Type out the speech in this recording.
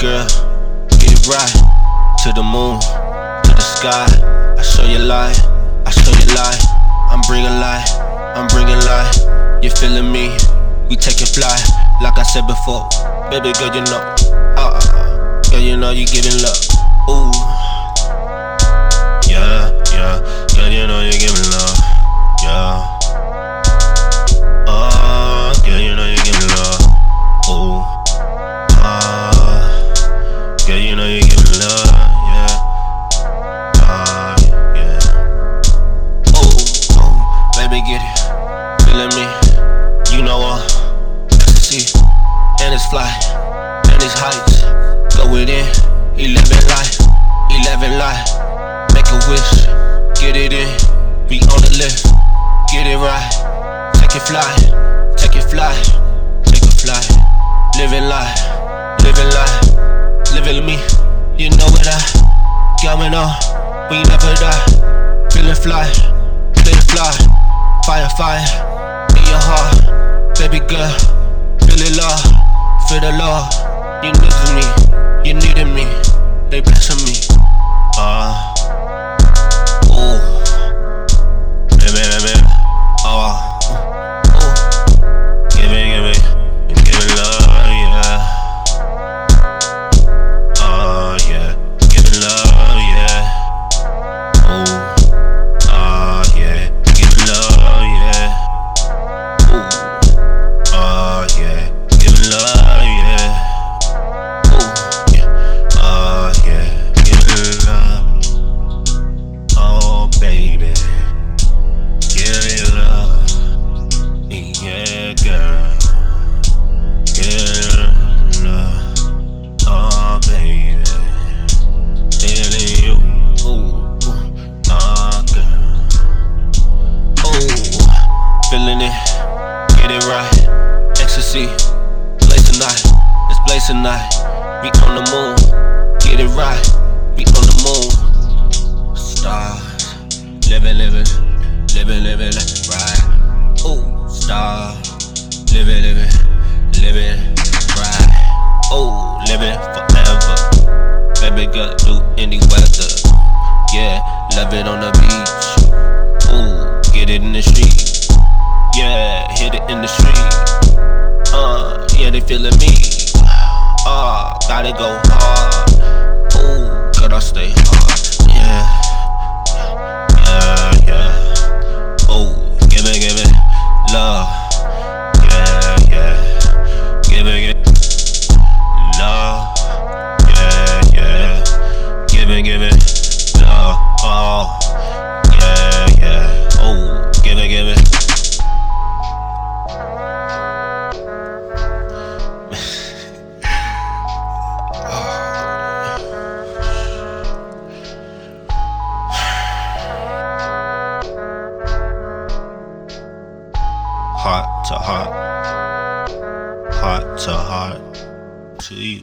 girl, get it right. To the moon, to the sky. I show you light, I show you light. I'm bringing light, I'm bringing light. You feeling me? We take taking fly, like I said before. Baby girl, you know. Uh, uh, girl, you know you giving love. Ooh. Yeah, yeah. Girl, you know you giving love. Yeah. Oh, girl, you know you you giving love. Feeling me. You know uh, what? Ecstasy. And it's fly. And it's heights. Go within. 11 life. 11 life. Make a wish. Get it in. Be on the lift. Get it right. Take it fly. Take it fly. Take a fly. Living life. Living life. Living me. You know what I going on. We never die. Feeling fly. Feeling fly. Fire, fire. Your heart. Baby girl. Feel it love. Feel the love. You needed me. You needed me. They blessing me. Ah. Ecstasy. Blaze tonight. It's blaze tonight. We on the moon. Get it right. We on the moon. Stars. Living, living. Living, living. Right. Ooh. Stars. Living, living. Living. Right. Ooh. Living forever. Baby girl, do any weather. Yeah. Love it on the feeling me. Uh, gotta go to heart, heart to heart to you.